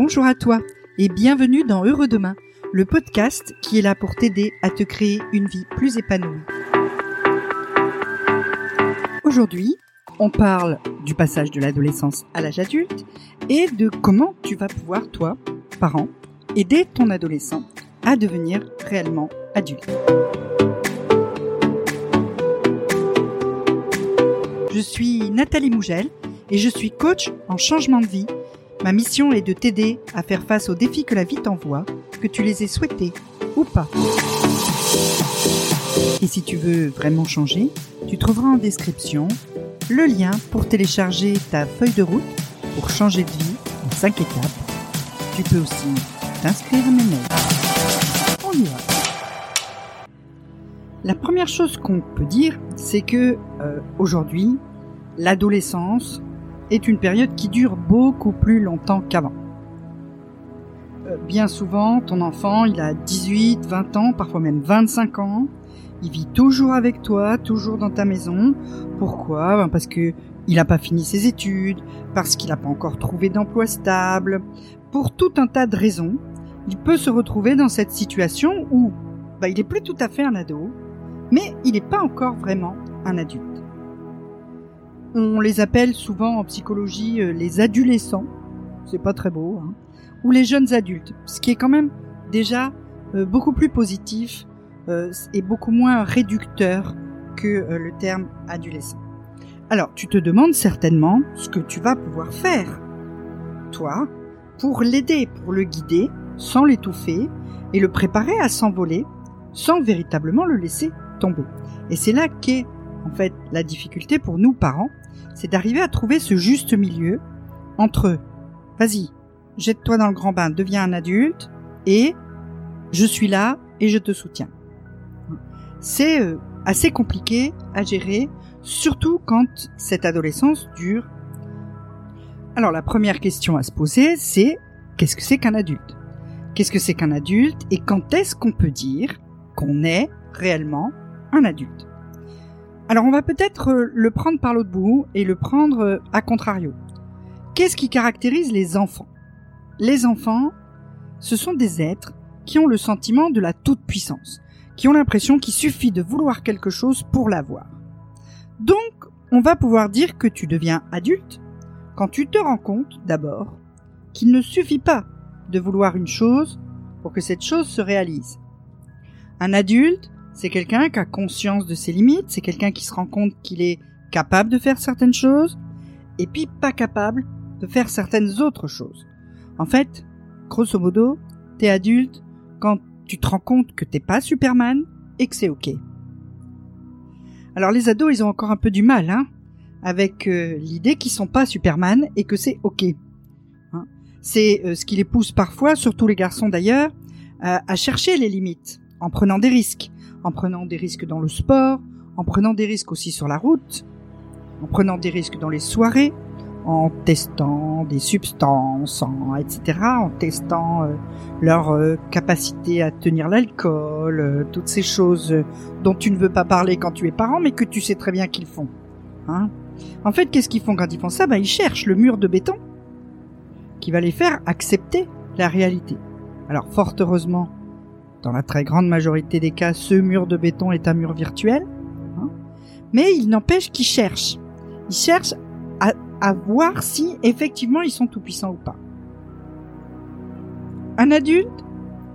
Bonjour à toi et bienvenue dans Heureux Demain, le podcast qui est là pour t'aider à te créer une vie plus épanouie. Aujourd'hui, on parle du passage de l'adolescence à l'âge adulte et de comment tu vas pouvoir, toi, parent, aider ton adolescent à devenir réellement adulte. Je suis Nathalie Mougel et je suis coach en changement de vie. Ma mission est de t'aider à faire face aux défis que la vie t'envoie, que tu les aies souhaités ou pas. Et si tu veux vraiment changer, tu trouveras en description le lien pour télécharger ta feuille de route pour changer de vie en 5 étapes. Tu peux aussi t'inscrire à mes mails. On y va. La première chose qu'on peut dire, c'est que euh, aujourd'hui, l'adolescence est une période qui dure beaucoup plus longtemps qu'avant. Euh, bien souvent, ton enfant, il a 18, 20 ans, parfois même 25 ans. Il vit toujours avec toi, toujours dans ta maison. Pourquoi? Ben Parce que il n'a pas fini ses études, parce qu'il n'a pas encore trouvé d'emploi stable. Pour tout un tas de raisons, il peut se retrouver dans cette situation où ben, il est plus tout à fait un ado, mais il n'est pas encore vraiment un adulte. On les appelle souvent en psychologie euh, les adolescents, c'est pas très beau, hein, ou les jeunes adultes, ce qui est quand même déjà euh, beaucoup plus positif euh, et beaucoup moins réducteur que le terme adolescent. Alors, tu te demandes certainement ce que tu vas pouvoir faire, toi, pour l'aider, pour le guider, sans l'étouffer, et le préparer à s'envoler, sans véritablement le laisser tomber. Et c'est là qu'est en fait la difficulté pour nous parents, c'est d'arriver à trouver ce juste milieu entre vas-y, jette-toi dans le grand bain, deviens un adulte, et je suis là et je te soutiens. C'est euh, assez compliqué à gérer, surtout quand cette adolescence dure. Alors la première question à se poser, c'est qu'est-ce que c'est qu'un adulte? Qu'est-ce que c'est qu'un adulte et quand est-ce qu'on peut dire qu'on est réellement un adulte? Alors on va peut-être euh, le prendre par l'autre bout et le prendre euh, à contrario. Qu'est-ce qui caractérise les enfants? Les enfants, ce sont des êtres qui ont le sentiment de la toute-puissance, qui ont l'impression qu'il suffit de vouloir quelque chose pour l'avoir. Donc, on va pouvoir dire que tu deviens adulte quand tu te rends compte, d'abord, qu'il ne suffit pas de vouloir une chose pour que cette chose se réalise. Un adulte, c'est quelqu'un qui a conscience de ses limites, c'est quelqu'un qui se rend compte qu'il est capable de faire certaines choses, et puis pas capable de faire certaines autres choses. En fait, grosso modo, t'es adulte quand tu te rends compte que t'es pas Superman et que c'est ok. Alors les ados, ils ont encore un peu du mal, hein, avec euh, l'idée qu'ils sont pas Superman et que c'est ok. Hein. c'est euh, ce qui les pousse parfois, surtout les garçons d'ailleurs, à chercher les limites en prenant des risques, en prenant des risques dans le sport, en prenant des risques aussi sur la route, en prenant des risques dans les soirées, en testant des substances, etc., en testant euh, leur euh, capacité à tenir l'alcool, euh, toutes ces choses dont tu ne veux pas parler quand tu es parent, mais que tu sais très bien qu'ils font. Hein en fait, qu'est-ce qu'ils font quand ils font ça? Ben, Ils cherchent le mur de béton qui va les faire accepter la réalité. Alors, fort heureusement, dans la très grande majorité des cas, ce mur de béton est un mur virtuel. Hein. mais il n'empêche qu'ils cherchent. Ils cherchent à, à voir si effectivement ils sont tout puissants ou pas. Un adulte,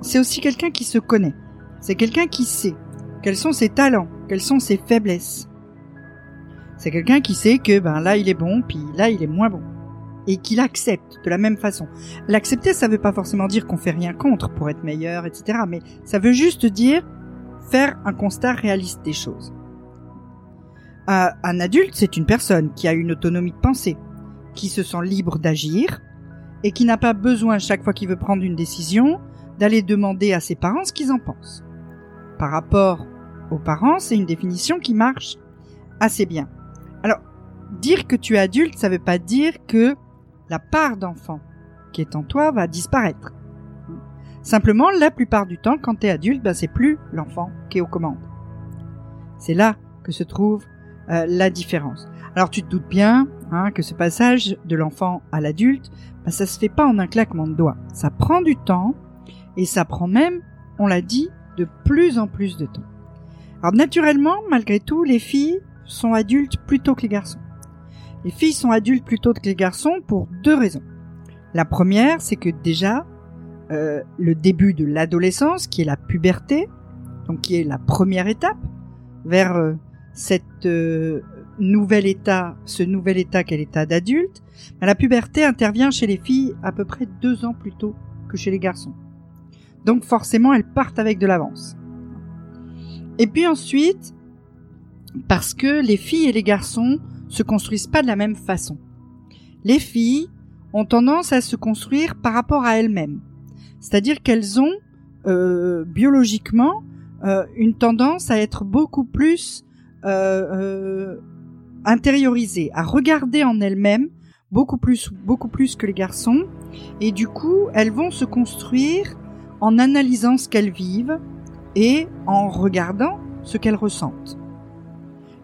c'est aussi quelqu'un qui se connaît. C'est quelqu'un qui sait quels sont ses talents, quelles sont ses faiblesses. C'est quelqu'un qui sait que ben là il est bon, puis là il est moins bon et qu'il accepte de la même façon. L'accepter, ça veut pas forcément dire qu'on fait rien contre pour être meilleur, etc. Mais ça veut juste dire faire un constat réaliste des choses. un adulte, c'est une personne qui a une autonomie de pensée, qui se sent libre d'agir et qui n'a pas besoin chaque fois qu'il veut prendre une décision d'aller demander à ses parents ce qu'ils en pensent. Par rapport aux parents, c'est une définition qui marche assez bien. Alors, dire que tu es adulte, ça veut pas dire que la part d'enfant qui est en toi va disparaître. Simplement, la plupart du temps, quand tu es adulte, ben, c'est plus l'enfant qui est aux commandes. C'est là que se trouve euh, la différence. Alors tu te doutes bien hein, que ce passage de l'enfant à l'adulte, bah, ça se fait pas en un claquement de doigts. Ça prend du temps et ça prend même, on l'a dit, de plus en plus de temps. Alors naturellement, malgré tout, les filles sont adultes plutôt que les garçons. Les filles sont adultes plutôt que les garçons pour deux raisons. La première, c'est que déjà, euh, le début de l'adolescence, qui est la puberté, donc qui est la première étape vers euh, euh, nouvel état, ce nouvel état qu'est l'état d'adulte, ben, la puberté intervient chez les filles à peu près deux ans plus tôt que chez les garçons. Donc forcément, elles partent avec de l'avance. Et puis ensuite, parce que les filles et les garçons se construisent pas de la même façon. Les filles ont tendance à se construire par rapport à elles-mêmes. C'est-à-dire qu'elles ont euh, biologiquement euh, une tendance à être beaucoup plus euh, intériorisées, à regarder en elles-mêmes beaucoup plus, beaucoup plus que les garçons. Et du coup, elles vont se construire en analysant ce qu'elles vivent et en regardant ce qu'elles ressentent.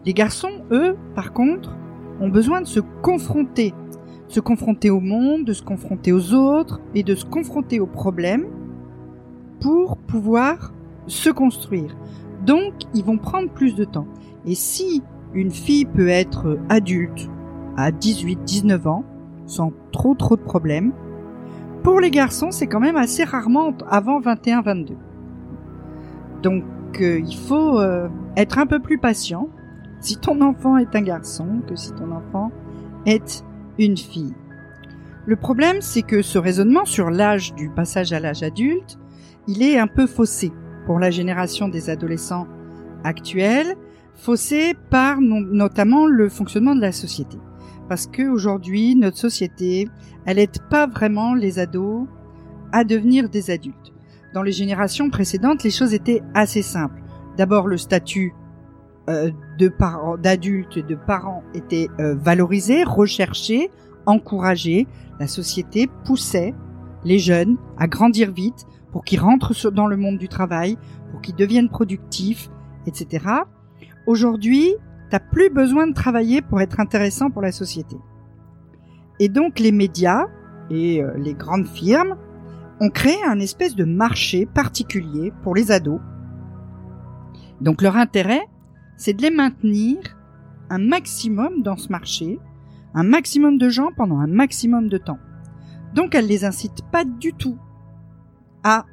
Les garçons, eux, par contre, ont besoin de se confronter, se confronter au monde, de se confronter aux autres et de se confronter aux problèmes pour pouvoir se construire. Donc, ils vont prendre plus de temps. Et si une fille peut être adulte à 18, 19 ans, sans trop trop de problèmes, pour les garçons, c'est quand même assez rarement avant 21, 22. Donc, euh, il faut euh, être un peu plus patient si ton enfant est un garçon que si ton enfant est une fille. Le problème, c'est que ce raisonnement sur l'âge du passage à l'âge adulte, il est un peu faussé pour la génération des adolescents actuels, faussé par notamment le fonctionnement de la société. Parce que aujourd'hui, notre société, elle aide pas vraiment les ados à devenir des adultes. Dans les générations précédentes, les choses étaient assez simples. D'abord, le statut de parents, d'adultes de parents était euh, valorisé, recherché, encouragé. La société poussait les jeunes à grandir vite pour qu'ils rentrent dans le monde du travail, pour qu'ils deviennent productifs, etc. Aujourd'hui, t'as plus besoin de travailler pour être intéressant pour la société. Et donc les médias et euh, les grandes firmes ont créé un espèce de marché particulier pour les ados. Donc leur intérêt, c'est de les maintenir un maximum dans ce marché, un maximum de gens pendant un maximum de temps. Donc elle les incite pas du tout à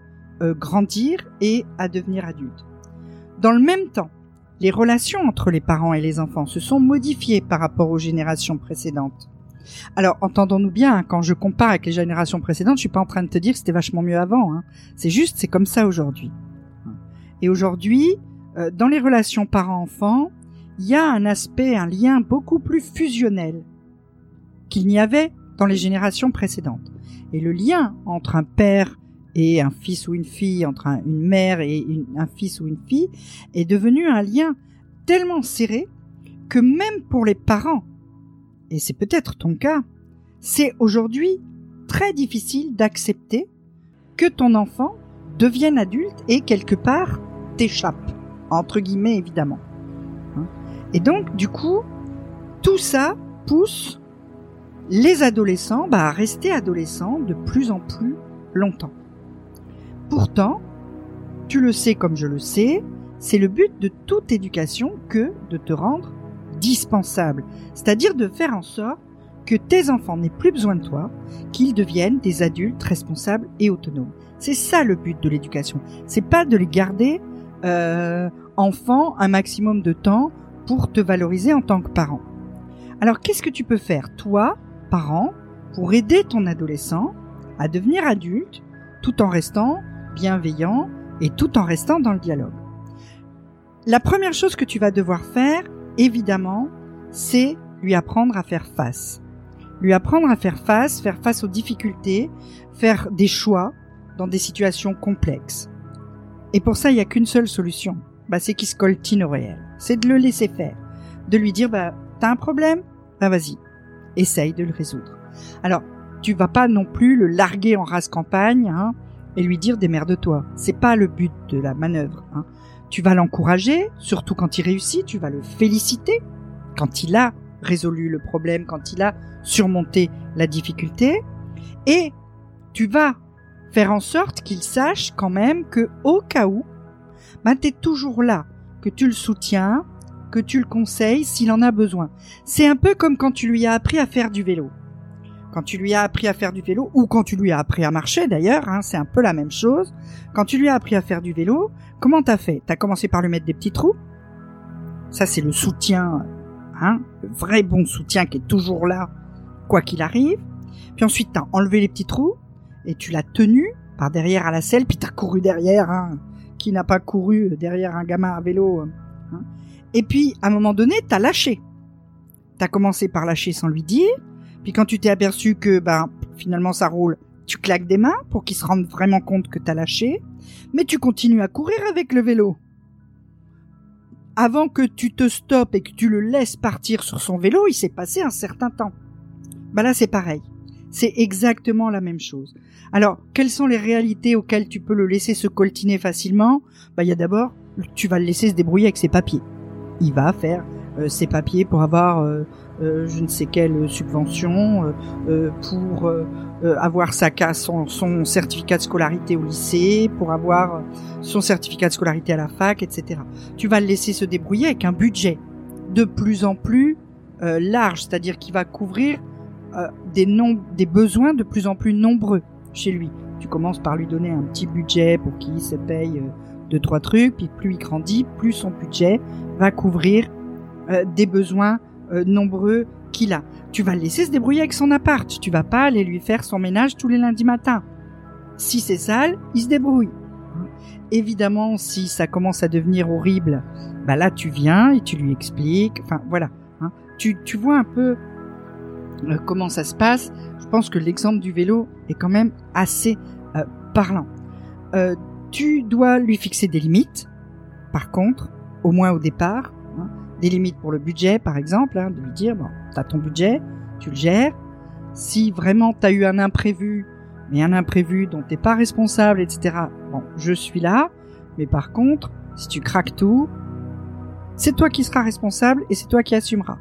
euh, grandir et à devenir adultes. Dans le même temps, les relations entre les parents et les enfants se sont modifiées par rapport aux générations précédentes. Alors, entendons-nous bien, hein, quand je compare avec les générations précédentes, je suis pas en train de te dire que c'était vachement mieux avant. Hein. C'est juste, c'est comme ça aujourd'hui. Et aujourd'hui, dans les relations parents-enfants, il y a un aspect, un lien beaucoup plus fusionnel qu'il n'y avait dans les générations précédentes. Et le lien entre un père et un fils ou une fille, entre une mère et un fils ou une fille, est devenu un lien tellement serré que même pour les parents, et c'est peut-être ton cas, c'est aujourd'hui très difficile d'accepter que ton enfant devienne adulte et quelque part t'échappe entre guillemets évidemment. Hein. Et donc, du coup, tout ça pousse les adolescents bah, à rester adolescents de plus en plus longtemps. Pourtant, tu le sais comme je le sais, c'est le but de toute éducation que de te rendre dispensable, c'est-à-dire de faire en sorte que tes enfants n'aient plus besoin de toi, qu'ils deviennent des adultes responsables et autonomes. C'est ça le but de l'éducation. C'est pas de les garder euh, enfant un maximum de temps pour te valoriser en tant que parent. Alors qu'est-ce que tu peux faire, toi, parent, pour aider ton adolescent à devenir adulte tout en restant bienveillant et tout en restant dans le dialogue? La première chose que tu vas devoir faire, évidemment, c'est lui apprendre à faire face. Lui apprendre à faire face, faire face aux difficultés, faire des choix dans des situations complexes. Et pour ça, il n'y a qu'une seule solution. Bah, c'est qu'il se coltine au réel. C'est de le laisser faire. De lui dire, bah, t'as un problème? Bah, vas-y. Essaye de le résoudre. Alors, tu vas pas non plus le larguer en race campagne, hein, et lui dire démerde-toi. C'est pas le but de la manœuvre, hein. Tu vas l'encourager, surtout quand il réussit, tu vas le féliciter quand il a résolu le problème, quand il a surmonté la difficulté, et tu vas faire en sorte qu'il sache quand même que au cas où, ben, toujours là, que tu le soutiens, que tu le conseilles s'il en a besoin. C'est un peu comme quand tu lui as appris à faire du vélo. Quand tu lui as appris à faire du vélo, ou quand tu lui as appris à marcher d'ailleurs, hein, c'est un peu la même chose. Quand tu lui as appris à faire du vélo, comment t'as fait? T'as commencé par lui mettre des petits trous? Ça c'est le soutien, hein, le vrai bon soutien qui est toujours là, quoi qu'il arrive. Puis ensuite t'as enlevé les petits trous et tu l'as tenu par derrière à la selle, puis t'as couru derrière. Hein. Qui n'a pas couru derrière un gamin à vélo hein. Et puis, à un moment donné, t'as lâché. T'as commencé par lâcher sans lui dire. Puis quand tu t'es aperçu que, ben, finalement ça roule, tu claques des mains pour qu'il se rende vraiment compte que t'as lâché. Mais tu continues à courir avec le vélo. Avant que tu te stoppes et que tu le laisses partir sur son vélo, il s'est passé un certain temps. Ben là, c'est pareil. C'est exactement la même chose. Alors, quelles sont les réalités auxquelles tu peux le laisser se coltiner facilement? Ben, il y a d'abord, tu vas le laisser se débrouiller avec ses papiers il va faire euh, ses papiers pour avoir euh, euh, je ne sais quelle subvention, pour avoir sa son, son certificat de scolarité au lycée, pour avoir son certificat de scolarité à la fac, etc. Tu vas le laisser se débrouiller avec un budget de plus en plus large, c'est-à-dire qu'il va couvrir des, des besoins de plus en plus nombreux chez lui. Tu commences par lui donner un petit budget pour qu'il se paye deux trois trucs, puis plus il grandit, plus son budget va couvrir euh, des besoins euh, nombreux qu'il a. Tu vas le laisser se débrouiller avec son appart. Tu vas pas aller lui faire son ménage tous les lundis matins. Si c'est sale, il se débrouille. Évidemment, si ça commence à devenir horrible, bah là tu viens et tu lui expliques. Enfin voilà, hein. tu, tu vois un peu euh, comment ça se passe? Je pense que l'exemple du vélo est quand même assez parlant. tu dois lui fixer des limites. Par contre, au moins au départ, hein, des limites pour le budget par exemple, hein, de lui dire, bon, tu as ton budget, tu le gères. Si vraiment tu as eu un imprévu, mais un imprévu dont t'es pas responsable, etc., bon, je suis là, mais par contre, si tu craques tout, c'est toi qui seras responsable et c'est toi qui assumeras.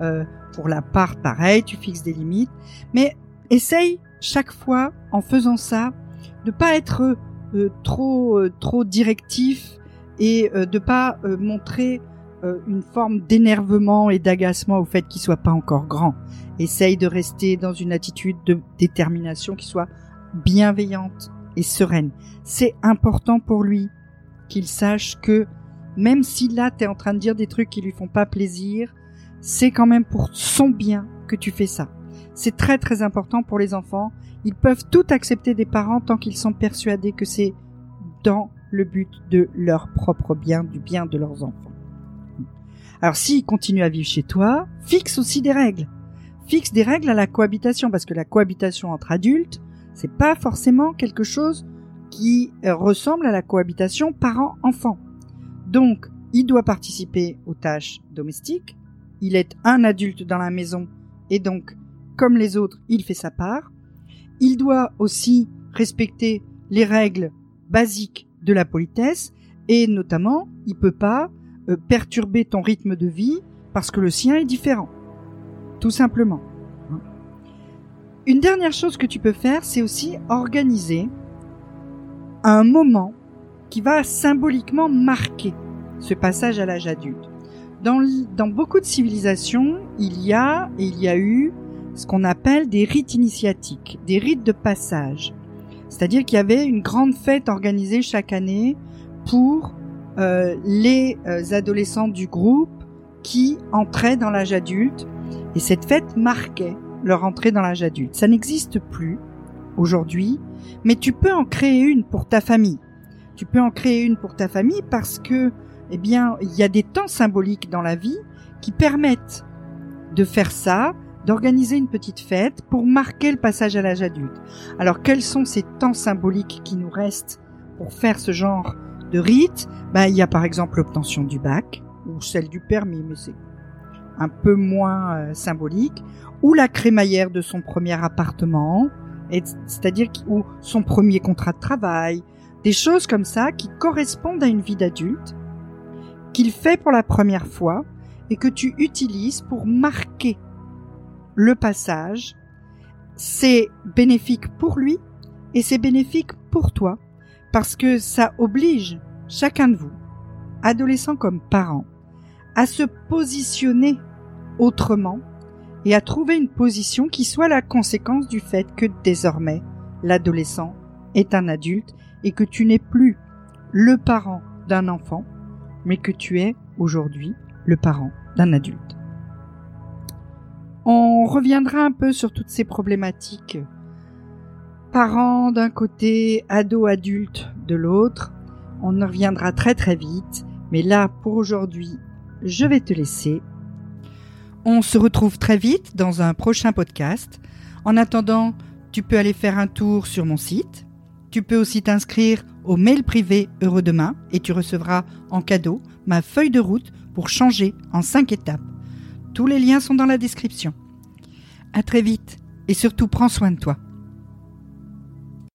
Euh, pour la part, pareil, tu fixes des limites, mais essaye chaque fois, en faisant ça, de pas être euh, trop euh, trop directif et de pas montrer une forme d'énervement et d'agacement au fait qu'il soit pas encore grand. Essaye de rester dans une attitude de détermination qui soit bienveillante et sereine. C'est important pour lui qu'il sache que même si là tu es en train de dire des trucs qui lui font pas plaisir, c'est quand même pour son bien que tu fais ça. C'est très très important pour les enfants. Ils peuvent tout accepter des parents tant qu'ils sont persuadés que c'est dans le but de leur propre bien, du bien de leurs enfants. Alors s'ils continuent à vivre chez toi, fixe aussi des règles. Fixe des règles à la cohabitation, parce que la cohabitation entre adultes, c'est pas forcément quelque chose qui euh, ressemble à la cohabitation parent-enfant. Donc, il doit participer aux tâches domestiques, il est un adulte dans la maison, et donc, comme les autres, il fait sa part. Il doit aussi respecter les règles basiques de la politesse et notamment il peut pas euh, perturber ton rythme de vie parce que le sien est différent. Tout simplement. Une dernière chose que tu peux faire, c'est aussi organiser un moment qui va symboliquement marquer ce passage à l'âge adulte. Dans, dans beaucoup de civilisations, il y a et il y a eu ce qu'on appelle des rites initiatiques, des rites de passage. C'est-à-dire qu'il y avait une grande fête organisée chaque année pour euh, les euh, adolescents du groupe qui entraient dans l'âge adulte. Et cette fête marquait leur entrée dans l'âge adulte. Ça n'existe plus aujourd'hui, mais tu peux en créer une pour ta famille. Tu peux en créer une pour ta famille parce que, eh bien, il y a des temps symboliques dans la vie qui permettent de faire ça d'organiser une petite fête pour marquer le passage à l'âge adulte. Alors quels sont ces temps symboliques qui nous restent pour faire ce genre de rite? Ben, Il y a par exemple l'obtention du bac, ou celle du permis, mais c'est un peu moins euh, symbolique, ou la crémaillère de son premier appartement, c'est-à-dire ou son premier contrat de travail, des choses comme ça qui correspondent à une vie d'adulte, qu'il fait pour la première fois et que tu utilises pour marquer le passage. C'est bénéfique pour lui et c'est bénéfique pour toi parce que ça oblige chacun de vous, adolescents comme parents, à se positionner autrement et à trouver une position qui soit la conséquence du fait que désormais l'adolescent est un adulte et que tu n'es plus le parent d'un enfant, mais que tu es aujourd'hui le parent d'un adulte. On reviendra un peu sur toutes ces problématiques. Parents d'un côté, ado-adulte de l'autre. On en reviendra très très vite. Mais là, pour aujourd'hui, je vais te laisser. On se retrouve très vite dans un prochain podcast. En attendant, tu peux aller faire un tour sur mon site. Tu peux aussi t'inscrire au mail privé Heureux Demain et tu recevras en cadeau ma feuille de route pour changer en 5 étapes. Tous les liens sont dans la description. À très vite et surtout prends soin de toi.